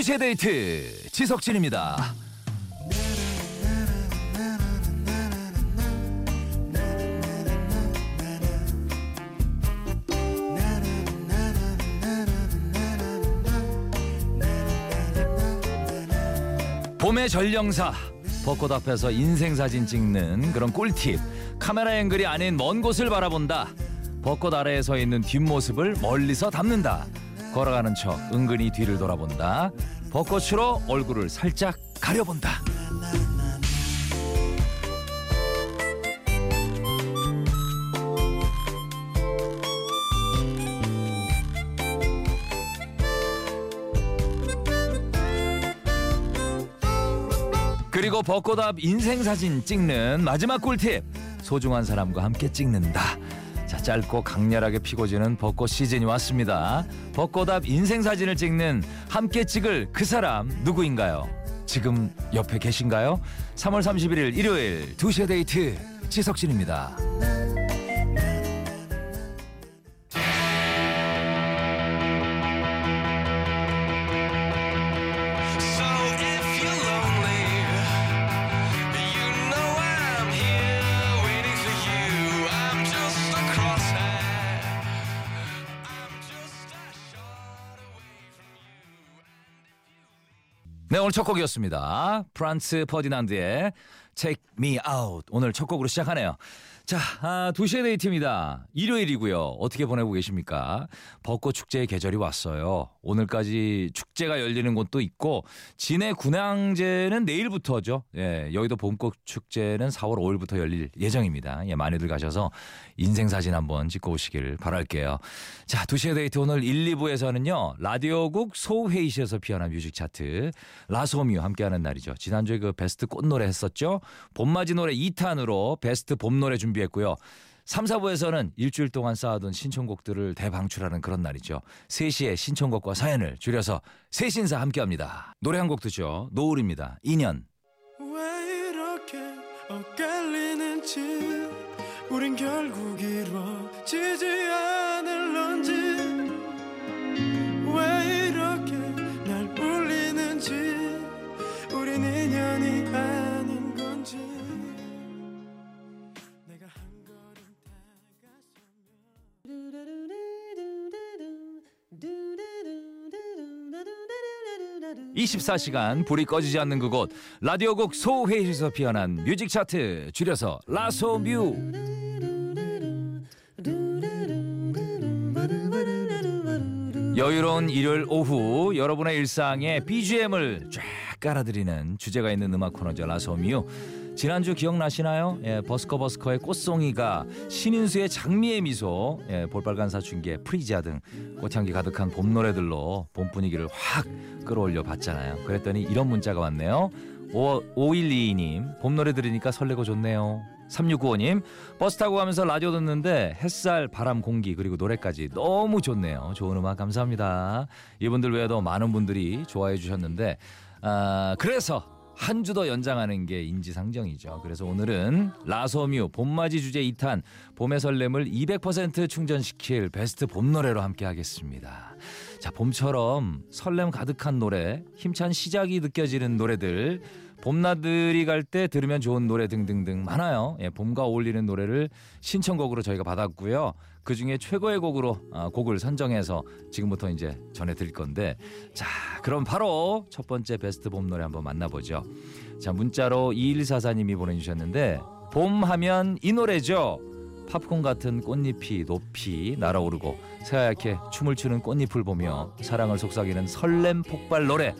2시의 데이트 지석진입니다. 봄의 전령사 벚꽃 앞에서 인생 사진 찍는 그런 꿀팁. 카메라 앵글이 아닌 먼 곳을 바라본다. 벚꽃 아래에 서 있는 뒷모습을 멀리서 담는다 걸어가는 척 은근히 뒤를 돌아본다. 벚꽃으로 얼굴을 살짝 가려본다. 그리고 벚꽃 앞 인생사진 찍는 마지막 꿀팁. 소중한 사람과 함께 찍는다. 자 짧고 강렬하게 피고 지는 벚꽃 시즌이 왔습니다. 벚꽃 앞 인생 사진을 찍는 함께 찍을 그 사람 누구인가요? 지금 옆에 계신가요? 3월 31일 일요일 2시의 데이트 지석진입니다 오늘 첫 곡이었습니다. 프란츠 퍼디난드의 Take Me Out. 오늘 첫 곡으로 시작하네요 자 아, 2시의 데이트입니다. 일요일이고요. 어떻게 보내고 계십니까? 벚꽃 축제의 계절이 왔어요. 오늘까지 축제가 열리는 곳도 있고 진해 군항제는 내일부터죠. 예, 여의도 봄꽃 축제는 4월 5일부터 열릴 예정입니다. 예, 많이들 가셔서 인생 사진 한번 찍고 오시길 바랄게요. 자 2시의 데이트 오늘 1, 2부에서는요 라디오국 소회의실에서 피어난 뮤직 차트 라소미와 함께하는 날이죠. 지난주에 그 베스트 꽃노래 했었죠? 봄맞이 노래 2탄으로 베스트 봄 노래 준비 했고요 3, 4부에서는 일주일 동안 쌓아둔 신청곡들을 대방출하는 그런 날이죠. 3시에 신청곡과 사연을 줄여서 세신사 함께합니다. 노래 한 곡 듣죠. 노을입니다. 2년. 왜 이렇게 엇갈리는지 우린 결국 이루어지지 않을 24시간 불이 꺼지지 않는 그곳 라디오국 소회의실에서 피어난 뮤직 차트 줄여서 라소뮤. 여유로운 일요일 오후 여러분의 일상에 BGM을 쫙 깔아드리는 주제가 있는 음악 코너죠. 라소뮤 지난주 기억나시나요? 예, 버스커 버스커의 꽃송이가 신인수의 장미의 미소, 예, 볼빨간 사춘기의 프리지아 등 꽃향기 가득한 봄 노래들로 봄 분위기를 확 끌어올려 봤잖아요. 그랬더니 이런 문자가 왔네요. 5122님, 봄 노래 들으니까 설레고 좋네요. 3695님, 버스 타고 가면서 라디오 듣는데 햇살, 바람, 공기 그리고 노래까지 너무 좋네요. 좋은 음악 감사합니다. 이분들 외에도 많은 분들이 좋아해 주셨는데 아, 그래서 한 주 더 연장하는 게 인지상정이죠. 그래서 오늘은 라소뮤 봄맞이 주제 2탄 봄의 설렘을 200% 충전시킬 베스트 봄 노래로 함께 하겠습니다. 자, 봄처럼 설렘 가득한 노래, 힘찬 시작이 느껴지는 노래들, 봄나들이 갈 때 들으면 좋은 노래 등등등 많아요. 예, 봄과 어울리는 노래를 신청곡으로 저희가 받았고요. 그 중에 최고의 곡으로 아, 곡을 선정해서 지금부터 이제 전해드릴 건데, 자, 그럼 바로 첫 번째 베스트 봄 노래 한번 만나보죠. 자, 문자로 2144님이 보내주셨는데, 봄 하면 이 노래죠. 팝콘 같은 꽃잎이 높이 날아오르고 새하얗게 춤을 추는 꽃잎을 보며 사랑을 속삭이는 설렘 폭발 노래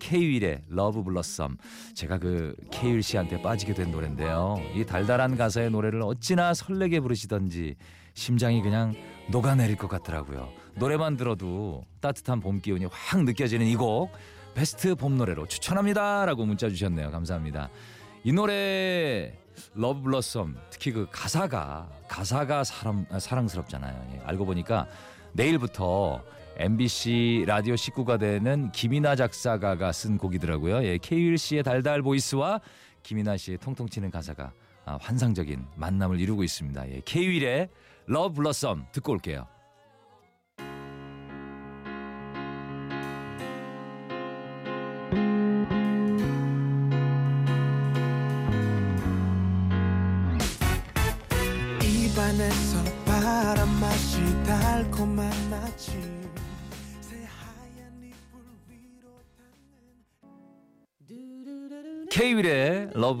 케이윌의 Love Blossom 제가 그 케이윌 씨한테 빠지게 된 노래인데요. 이 달달한 가사의 노래를 어찌나 설레게 부르시던지 심장이 그냥 녹아내릴 것 같더라고요. 노래만 들어도 따뜻한 봄 기운이 확 느껴지는 이 곡 베스트 봄 노래로 추천합니다 라고 문자 주셨네요. 감사합니다. 이 노래 Love Blossom 특히 그 가사가 가사가 사람 아, 사랑스럽잖아요. 예, 알고 보니까 내일부터 MBC 라디오 식구가 되는 김이나 작사가가 쓴 곡이더라고요. 예, 케이윌 씨의 달달 voice와 김이나 씨의 통통 튀는 가사가 아, 환상적인 만남을 이루고 있습니다. 예, 케이윌의 Love Blossom 듣고 올게요.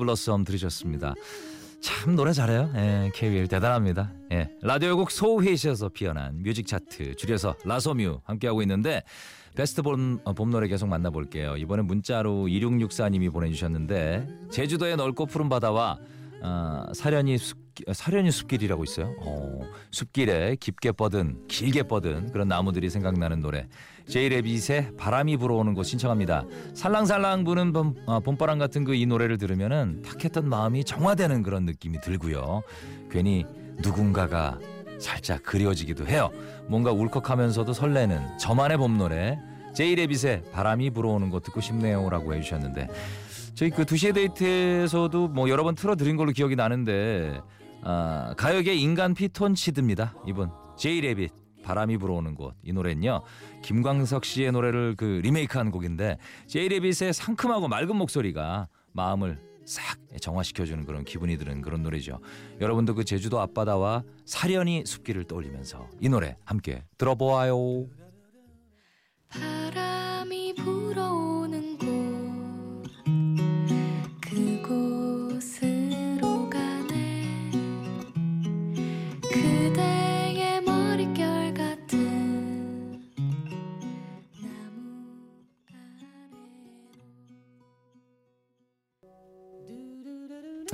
Blossom 들으셨습니다. 참 노래 잘해요. 예, 케이윌 대단합니다. 예, 라디오국 소회의실에서 피어난 뮤직 차트 줄여서 라소뮤 함께하고 있는데 베스트 봄, 어, 봄 노래 계속 만나볼게요. 이번엔 문자로 2664님이 보내주셨는데 제주도의 넓고 푸른 바다와 어, 사려니 숲 사려니 숲길이라고 있어요. 어, 숲길에 깊게 뻗은 길게 뻗은 그런 나무들이 생각나는 노래. 제이레빗의 바람이 불어오는 곳 신청합니다. 살랑살랑 부는 봄, 어, 봄바람 같은 그 이 노래를 들으면은 탁했던 마음이 정화되는 그런 느낌이 들고요. 괜히 누군가가 살짝 그리워지기도 해요. 뭔가 울컥하면서도 설레는 저만의 봄 노래. 제이레빗의 바람이 불어오는 곳 듣고 싶네요라고 해주셨는데 저희 그 두시의 데이트에서도 뭐 여러 번 틀어드린 걸로 기억이 나는데 아, 가요계 인간 피톤치드입니다. 이분 제이레빗 바람이 불어오는 곳 이 노래는요 김광석 씨의 노래를 그 리메이크한 곡인데 제이레빗의 상큼하고 맑은 목소리가 마음을 싹 정화시켜주는 그런 기분이 드는 그런 노래죠. 여러분도 그 제주도 앞바다와 사련이 숲길을 떠올리면서 이 노래 함께 들어보아요. 바람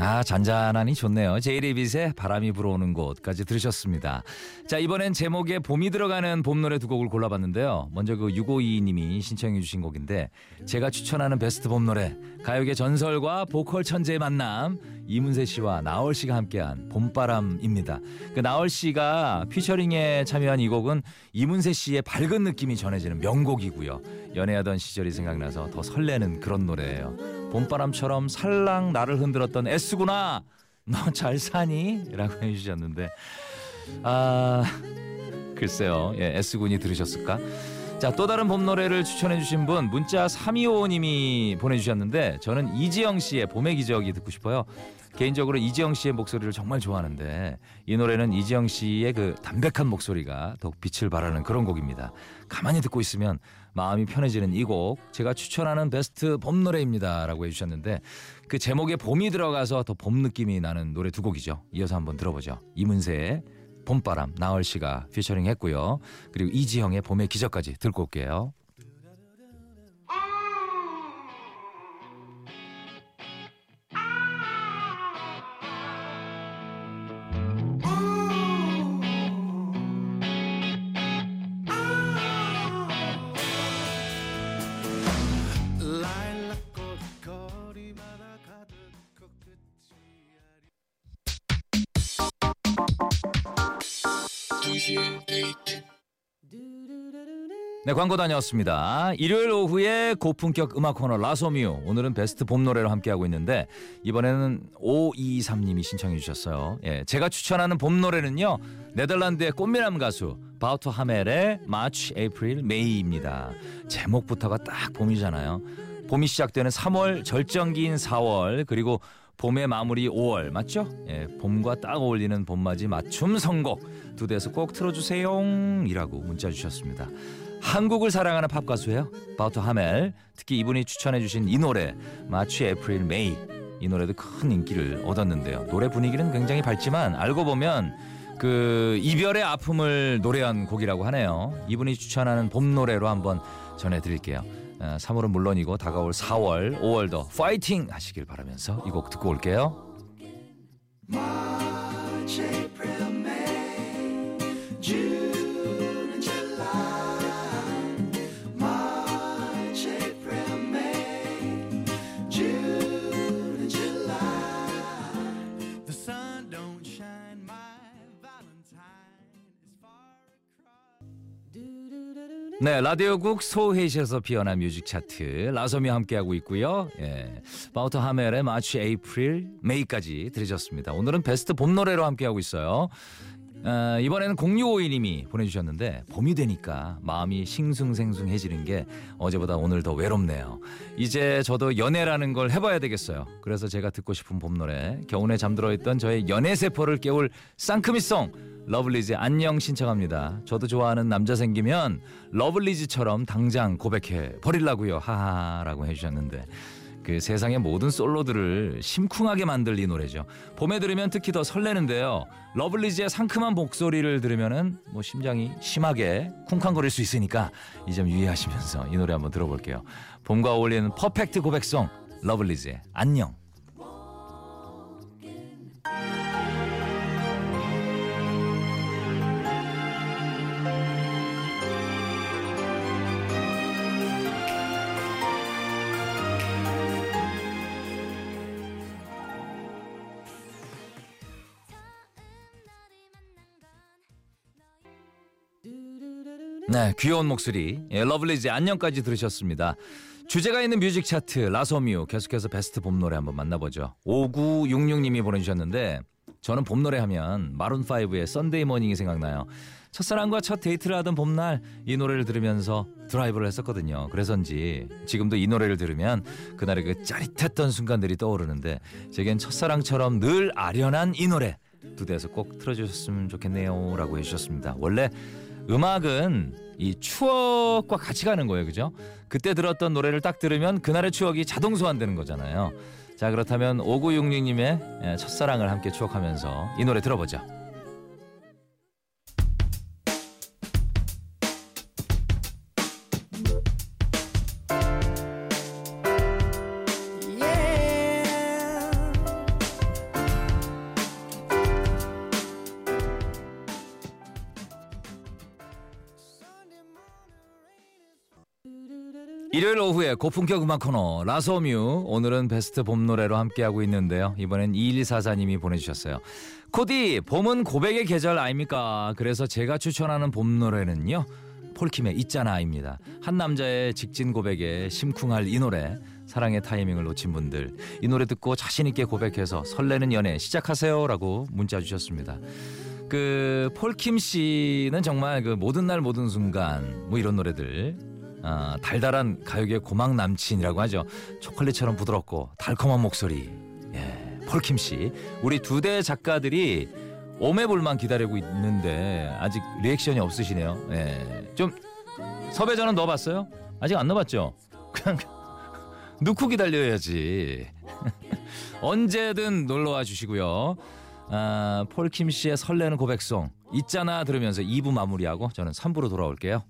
아 잔잔하니 좋네요. 제이레빗의 바람이 불어오는 곳까지 들으셨습니다. 자 이번엔 제목에 봄이 들어가는 봄 노래 두 곡을 골라봤는데요. 먼저 그 6522님이 신청해 주신 곡인데 제가 추천하는 베스트 봄 노래 가요계 전설과 보컬 천재의 만남 이문세 씨와 나얼 씨가 함께한 봄바람입니다. 그 나얼 씨가 피처링에 참여한 이 곡은 이문세 씨의 밝은 느낌이 전해지는 명곡이고요. 연애하던 시절이 생각나서 더 설레는 그런 노래예요. 봄바람처럼 살랑 나를 흔들었던 S구나. 너 잘 사니? 라고 해주셨는데 아 글쎄요. 예, S군이 들으셨을까? 자, 또 다른 봄 노래를 추천해 주신 분 문자 3255님이 보내주셨는데 저는 이지영 씨의 봄의 기적이 듣고 싶어요. 개인적으로 이지영 씨의 목소리를 정말 좋아하는데 이 노래는 이지영 씨의 그 담백한 목소리가 더욱 빛을 발하는 그런 곡입니다. 가만히 듣고 있으면 마음이 편해지는 이 곡 제가 추천하는 베스트 봄 노래입니다라고 해주셨는데 그 제목에 봄이 들어가서 더 봄 느낌이 나는 노래 두 곡이죠. 이어서 한번 들어보죠. 이문세의 봄바람 나얼 씨가 피처링 했고요. 그리고 이지영의 봄의 기적까지 듣고 올게요. 네, 광고 다녀왔습니다. 일요일 오후에 고품격 음악 코너 라소뮤. 오늘은 베스트 봄 노래로 함께하고 있는데 이번에는 523님이 신청해 주셨어요. 예, 제가 추천하는 봄 노래는요. 네덜란드의 꽃미남 가수 바우터 하멜의 March, April, May입니다. 제목부터가 딱 봄이잖아요. 봄이 시작되는 3월, 절정기인 4월, 그리고 봄의 마무리 5월 맞죠? 예, 봄과 딱 어울리는 봄맞이 맞춤 선곡 두데에서 꼭 틀어주세요 이라고 문자 주셨습니다. 한국을 사랑하는 팝 가수예요. 바우터 하멜 특히 이분이 추천해 주신 이 노래 마치 에프릴 메이 이 노래도 큰 인기를 얻었는데요. 노래 분위기는 굉장히 밝지만 알고 보면 그 이별의 아픔을 노래한 곡이라고 하네요. 이분이 추천하는 봄 노래로 한번 전해 드릴게요. 어, 3월은 물론이고 다가올 4월, 5월도 파이팅 하시길 바라면서 이 곡 듣고 올게요. 네, 라디오국 소회의실에서 피어난 뮤직 차트 라소뮤 함께하고 있고요. 예, 바우터 하멜의 March, April, May까지 들으셨습니다. 오늘은 베스트 봄 노래로 함께하고 있어요. 어, 이번에는 0652님이 보내주셨는데 봄이 되니까 마음이 싱숭생숭해지는 게 어제보다 오늘 더 외롭네요. 이제 저도 연애라는 걸 해봐야 되겠어요. 그래서 제가 듣고 싶은 봄 노래 겨우내 잠들어 있던 저의 연애 세포를 깨울 상큼이송 러블리즈 안녕 신청합니다. 저도 좋아하는 남자 생기면 러블리즈처럼 당장 고백해 버릴라고요. 하하라고 해주셨는데 그 세상의 모든 솔로들을 심쿵하게 만들 이 노래죠. 봄에 들으면 특히 더 설레는데요. 러블리즈의 상큼한 목소리를 들으면은 뭐 심장이 심하게 쿵쾅거릴 수 있으니까 이 점 유의하시면서 이 노래 한번 들어볼게요. 봄과 어울리는 perfect 고백송 러블리즈의 안녕. 네, 귀여운 목소리. 예, 러블리즈 안녕까지 들으셨습니다. 주제가 있는 뮤직 차트 라소뮤 계속해서 베스트 봄 노래 한번 만나보죠. 5966님이 보내주셨는데 저는 봄 노래 하면 마룬 5의 Sunday Morning이 생각나요. 첫사랑과 첫 데이트를 하던 봄날 이 노래를 들으면서 드라이브를 했었거든요. 그래서인지 지금도 이 노래를 들으면 그날의 그 짜릿했던 순간들이 떠오르는데 제겐 첫사랑처럼 늘 아련한 이 노래 두 대에서 꼭 틀어주셨으면 좋겠네요 라고 해주셨습니다. 원래 음악은 이 추억과 같이 가는 거예요. 그죠? 그때 들었던 노래를 딱 들으면 그날의 추억이 자동 소환되는 거잖아요. 자, 그렇다면 5966님의 첫사랑을 함께 추억하면서 이 노래 들어보죠. 고품격 음악 코너 라소뮤 오늘은 베스트 봄 노래로 함께하고 있는데요. 이번엔 2144님이 보내주셨어요. 코디 봄은 고백의 계절 아닙니까? 그래서 제가 추천하는 봄 노래는요. 폴킴의 있잖아입니다. 한 남자의 직진 고백에 심쿵할 이 노래 사랑의 타이밍을 놓친 분들 이 노래 듣고 자신 있게 고백해서 설레는 연애 시작하세요라고 문자 주셨습니다. 그 폴킴 씨는 정말 그 모든 날 모든 순간 뭐 이런 노래들 아, 달달한 가요계 고막 남친이라고 하죠. 초콜릿처럼 부드럽고 달콤한 목소리. 예, 폴킴 씨. 우리 두 대 작가들이 오매불만 기다리고 있는데 아직 리액션이 없으시네요. 예. 좀 섭외 전화 넣어봤어요? 아직 안 넣어봤죠? 그냥 넣고 기다려야지. 언제든 놀러와 주시고요. 아, 폴킴 씨의 설레는 고백송 있잖아 들으면서 2부 마무리하고 저는 3부로 돌아올게요.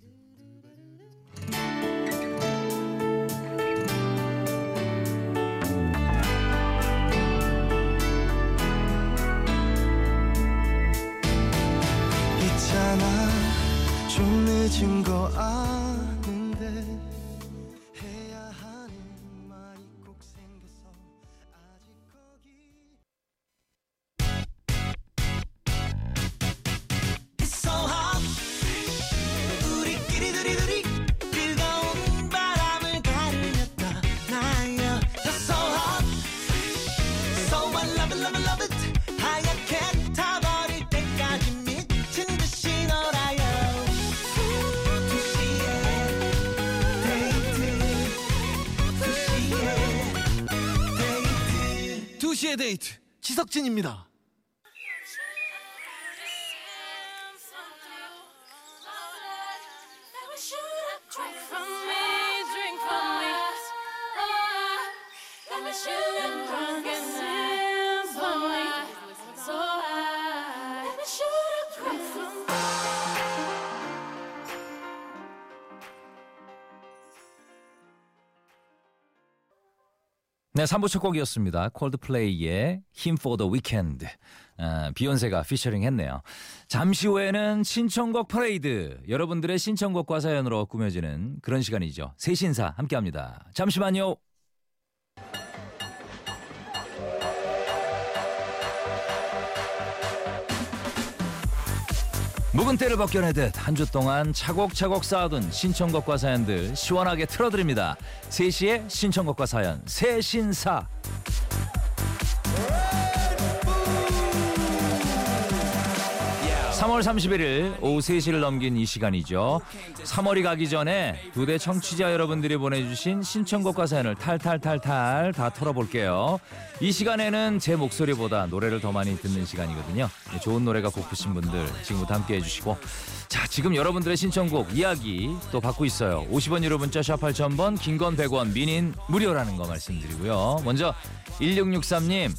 두시에 데이트 2시의 데이트 지석진입니다 네, 3부 첫 곡이었습니다. 콜드플레이의 Him for the Weekend. 아, 비욘세가 피처링 했네요. 잠시 후에는 신청곡 퍼레이드. 여러분들의 신청곡과 사연으로 꾸며지는 그런 시간이죠. 새신사 함께 합니다. 잠시만요. 묵은 때를 벗겨내듯 한 주 동안 차곡차곡 쌓아둔 신청곡과 사연들 시원하게 틀어드립니다. 3시에 신청곡과 사연 새신사 3월 31일 오후 3시를 넘긴 이 시간이죠. 3월이 가기 전에 두 대 청취자 여러분들이 보내주신 신청곡과 사연을 탈탈탈탈 다 털어볼게요. 이 시간에는 제 목소리보다 노래를 더 많이 듣는 시간이거든요. 네, 좋은 노래가 고프신 분들 지금부터 함께 해주시고 자 지금 여러분들의 신청곡 이야기 또 받고 있어요. 50원 유료 문자 샵 8000번 긴 건 100원 미닌 무료라는 거 말씀드리고요. 먼저 1663님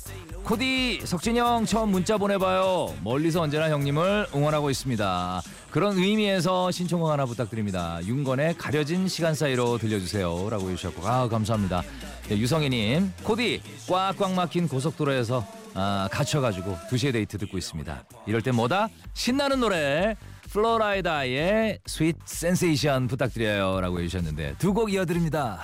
코디 석진이 형 처음 문자 보내봐요. 멀리서 언제나 형님을 응원하고 있습니다. 그런 의미에서 신청곡 하나 부탁드립니다. 윤건의 가려진 시간 사이로 들려주세요. 라고 해주셨고 아 감사합니다. 네, 유성희님 코디 꽉꽉 막힌 고속도로에서 아, 갇혀가지고 2시에 데이트 듣고 있습니다. 이럴 땐 뭐다? 신나는 노래 플로라이다의 Sweet Sensation 부탁드려요. 라고 해주셨는데 두 곡 이어드립니다.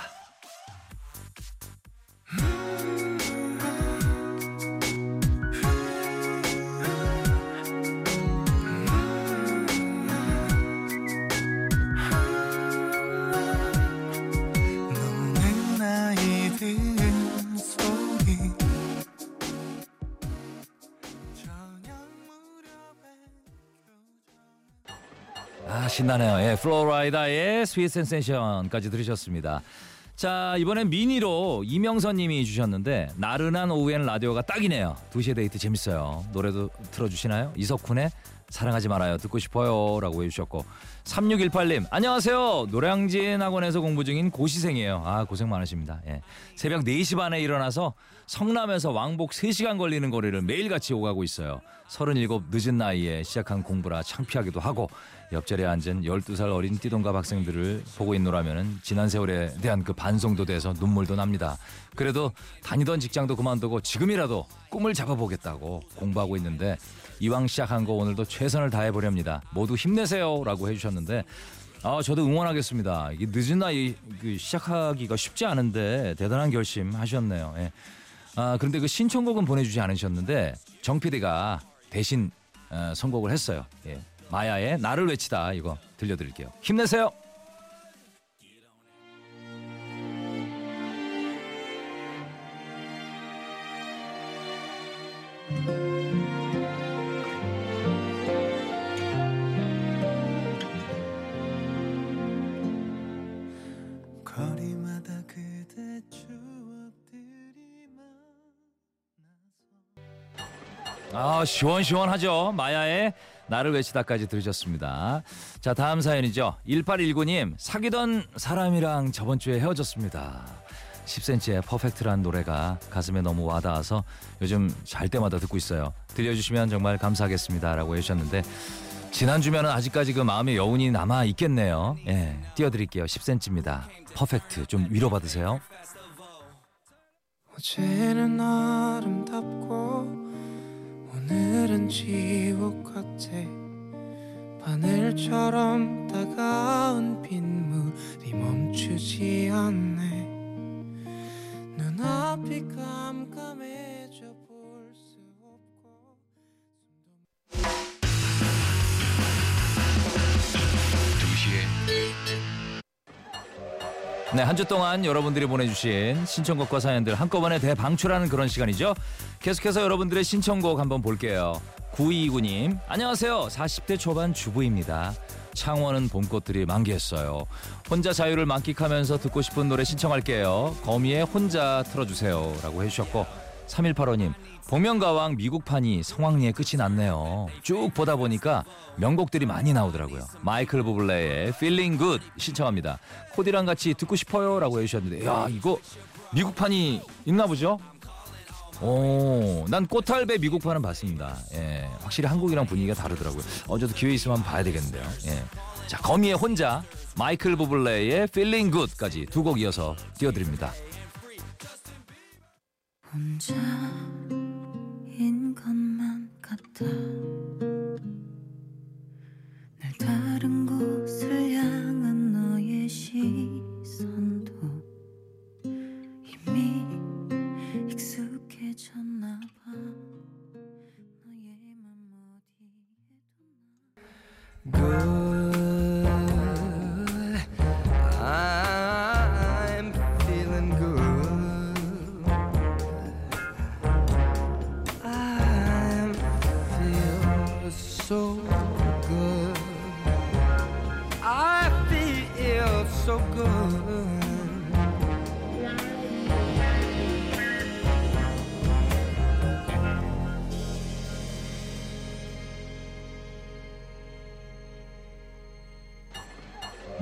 신나네요. 예, 플로라이다의 Sweet Sensation까지 들으셨습니다. 자 이번엔 미니로 이명선 님이 주셨는데 나른한 오후엔 라디오가 딱이네요. 2시에 데이트 재밌어요. 노래도 틀어 주시나요? 이석훈의 사랑하지 말아요. 듣고 싶어요. 라고 해주셨고. 3618님 안녕하세요. 노량진 학원에서 공부 중인 고시생이에요. 아 고생 많으십니다. 예. 새벽 4시 반에 일어나서 성남에서 왕복 3시간 걸리는 거리를 매일같이 오가고 있어요. 37 늦은 나이에 시작한 공부라 창피하기도 하고 옆자리에 앉은 12살 어린 띠동갑 학생들을 보고 있노라면 지난 세월에 대한 그 반성도 돼서 눈물도 납니다. 그래도 다니던 직장도 그만두고 지금이라도 꿈을 잡아보겠다고 공부하고 있는데 이왕 시작한 거 오늘도 최선을 다해 보렵니다. 모두 힘내세요라고 해주셨는데 아 저도 응원하겠습니다. 이게 늦은 나이 그 시작하기가 쉽지 않은데 대단한 결심 하셨네요. 예. 아 그런데 그 신청곡은 보내주지 않으셨는데 정 PD가 대신 어, 선곡을 했어요. 예. 마야의 나를 외치다 이거 들려드릴게요. 힘내세요. 시원시원하죠. 마야의 나를 외치다까지 들으셨습니다. 자 다음 사연이죠. 1819님 사귀던 사람이랑 저번 주에 헤어졌습니다. 10cm의 퍼펙트란 노래가 가슴에 너무 와닿아서 요즘 잘 때마다 듣고 있어요. 들려주시면 정말 감사하겠습니다 라고 해주셨는데 지난주면은 아직까지 그 마음의 여운이 남아 있겠네요. 예 띄워드릴게요. 10cm입니다. 퍼펙트. 좀 위로받으세요. 어제는 아름답고 오늘은 지옥 같아. 바늘처럼 다가온 빗물이 멈추지 않네. 눈앞이 깜깜해져 볼 수 없고 네, 한 주 동안 여러분들이 보내주신 신청곡과 사연들 한꺼번에 대방출하는 그런 시간이죠. 계속해서 여러분들의 신청곡 한번 볼게요. 9229님, 안녕하세요. 40대 초반 주부입니다. 창원은 봄꽃들이 만개했어요. 혼자 자유를 만끽하면서 듣고 싶은 노래 신청할게요. 거미의 혼자 틀어주세요. 라고 해주셨고, 3185님, 복면가왕 미국판이 성황리에 끝이 났네요. 쭉 보다 보니까 명곡들이 많이 나오더라고요. 마이클 부블레의 Feeling Good 신청합니다. 코디랑 같이 듣고 싶어요 라고 해주셨는데 야 이거 미국판이 있나 보죠? 오, 난 꽃할배 미국판은 봤습니다. 예, 확실히 한국이랑 분위기가 다르더라고요. 어제도 기회 있으면 한번 봐야 되겠는데요. 예. 자, 거미의 혼자, 마이클 부블레의 Feeling Good까지 두 곡 이어서 띄워드립니다. 혼자인 것만 같아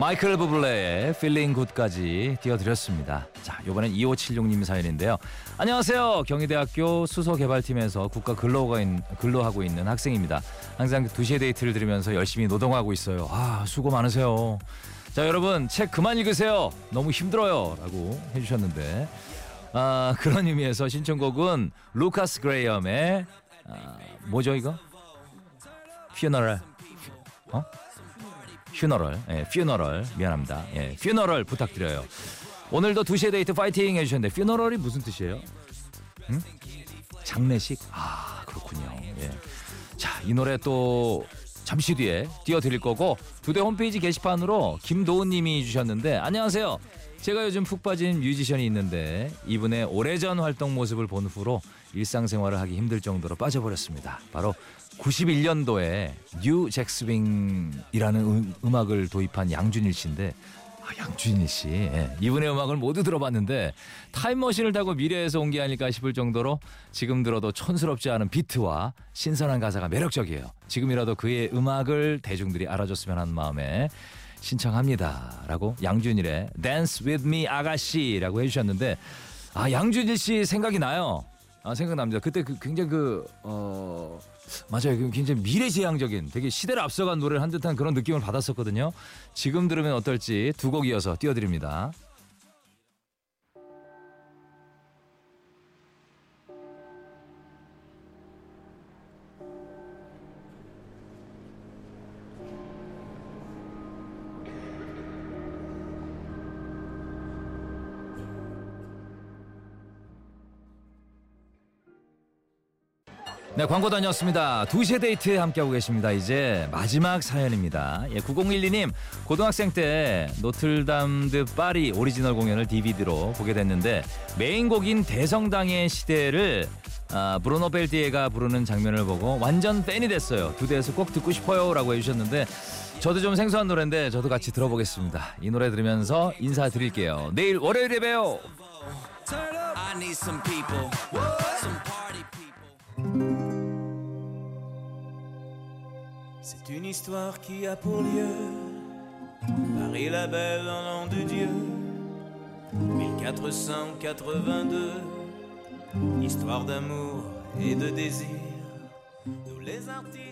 마이클 부블레의 Feeling Good까지 띄워드렸습니다. 자, 이번엔 2576님 사연인데요. 안녕하세요. 경희대학교 수소개발팀에서 국가 근로가 있, 근로하고 있는 학생입니다. 항상 2시에 데이트를 들으면서 열심히 노동하고 있어요. 아, 수고 많으세요. 자, 여러분 책 그만 읽으세요. 너무 힘들어요. 라고 해주셨는데 아, 그런 의미에서 신청곡은 루카스 그레이엄의 아, 뭐죠 이거? Funeral 어? Funeral 예, Funeral 미안합니다 예, Funeral 부탁드려요 오늘도 2시에 데이트 파이팅 해주셨는데 Funeral이 무슨 뜻이에요? 응? 장례식? 아 그렇군요 예. 자 이 노래 또 잠시 뒤에 띄워드릴 거고 두데 홈페이지 게시판으로 김도훈님이 주셨는데 안녕하세요 제가 요즘 푹 빠진 뮤지션이 있는데 이분의 오래전 활동 모습을 본 후로 일상생활을 하기 힘들 정도로 빠져버렸습니다. 바로 91년도에 New Jack Swing이라는 음, 음악을 도입한 양준일 씨인데 아, 양준일 씨 예, 이분의 음악을 모두 들어봤는데 타임머신을 타고 미래에서 온 게 아닐까 싶을 정도로 지금 들어도 촌스럽지 않은 비트와 신선한 가사가 매력적이에요. 지금이라도 그의 음악을 대중들이 알아줬으면 하는 마음에 신청합니다라고 양준일의 Dance with Me 아가씨라고 해주셨는데 아 양준일 씨 생각이 나요. 아 생각납니다. 그때 그 굉장히 그 어 맞아요. 그 굉장히 미래지향적인 되게 시대를 앞서간 노래를 한 듯한 그런 느낌을 받았었거든요. 지금 들으면 어떨지 두 곡 이어서 띄워드립니다. 네, 광고 다녀왔습니다. 2시에 데이트 함께하고 계십니다. 이제 마지막 사연입니다. 예, 9012님, 고등학생 때 노틀담 드 파리 오리지널 공연을 DVD로 보게 됐는데 메인곡인 대성당의 시대를 아, 브루노 펠티에가 부르는 장면을 보고 완전 팬이 됐어요. 두데에서 꼭 듣고 싶어요. 라고 해주셨는데 저도 좀 생소한 노래인데 저도 같이 들어보겠습니다. 이 노래 들으면서 인사드릴게요. 내일 월요일에 봬요. C'est une histoire qui a pour lieu Paris la belle en nom de Dieu. 1482 Histoire d'amour et de désir. Les artistes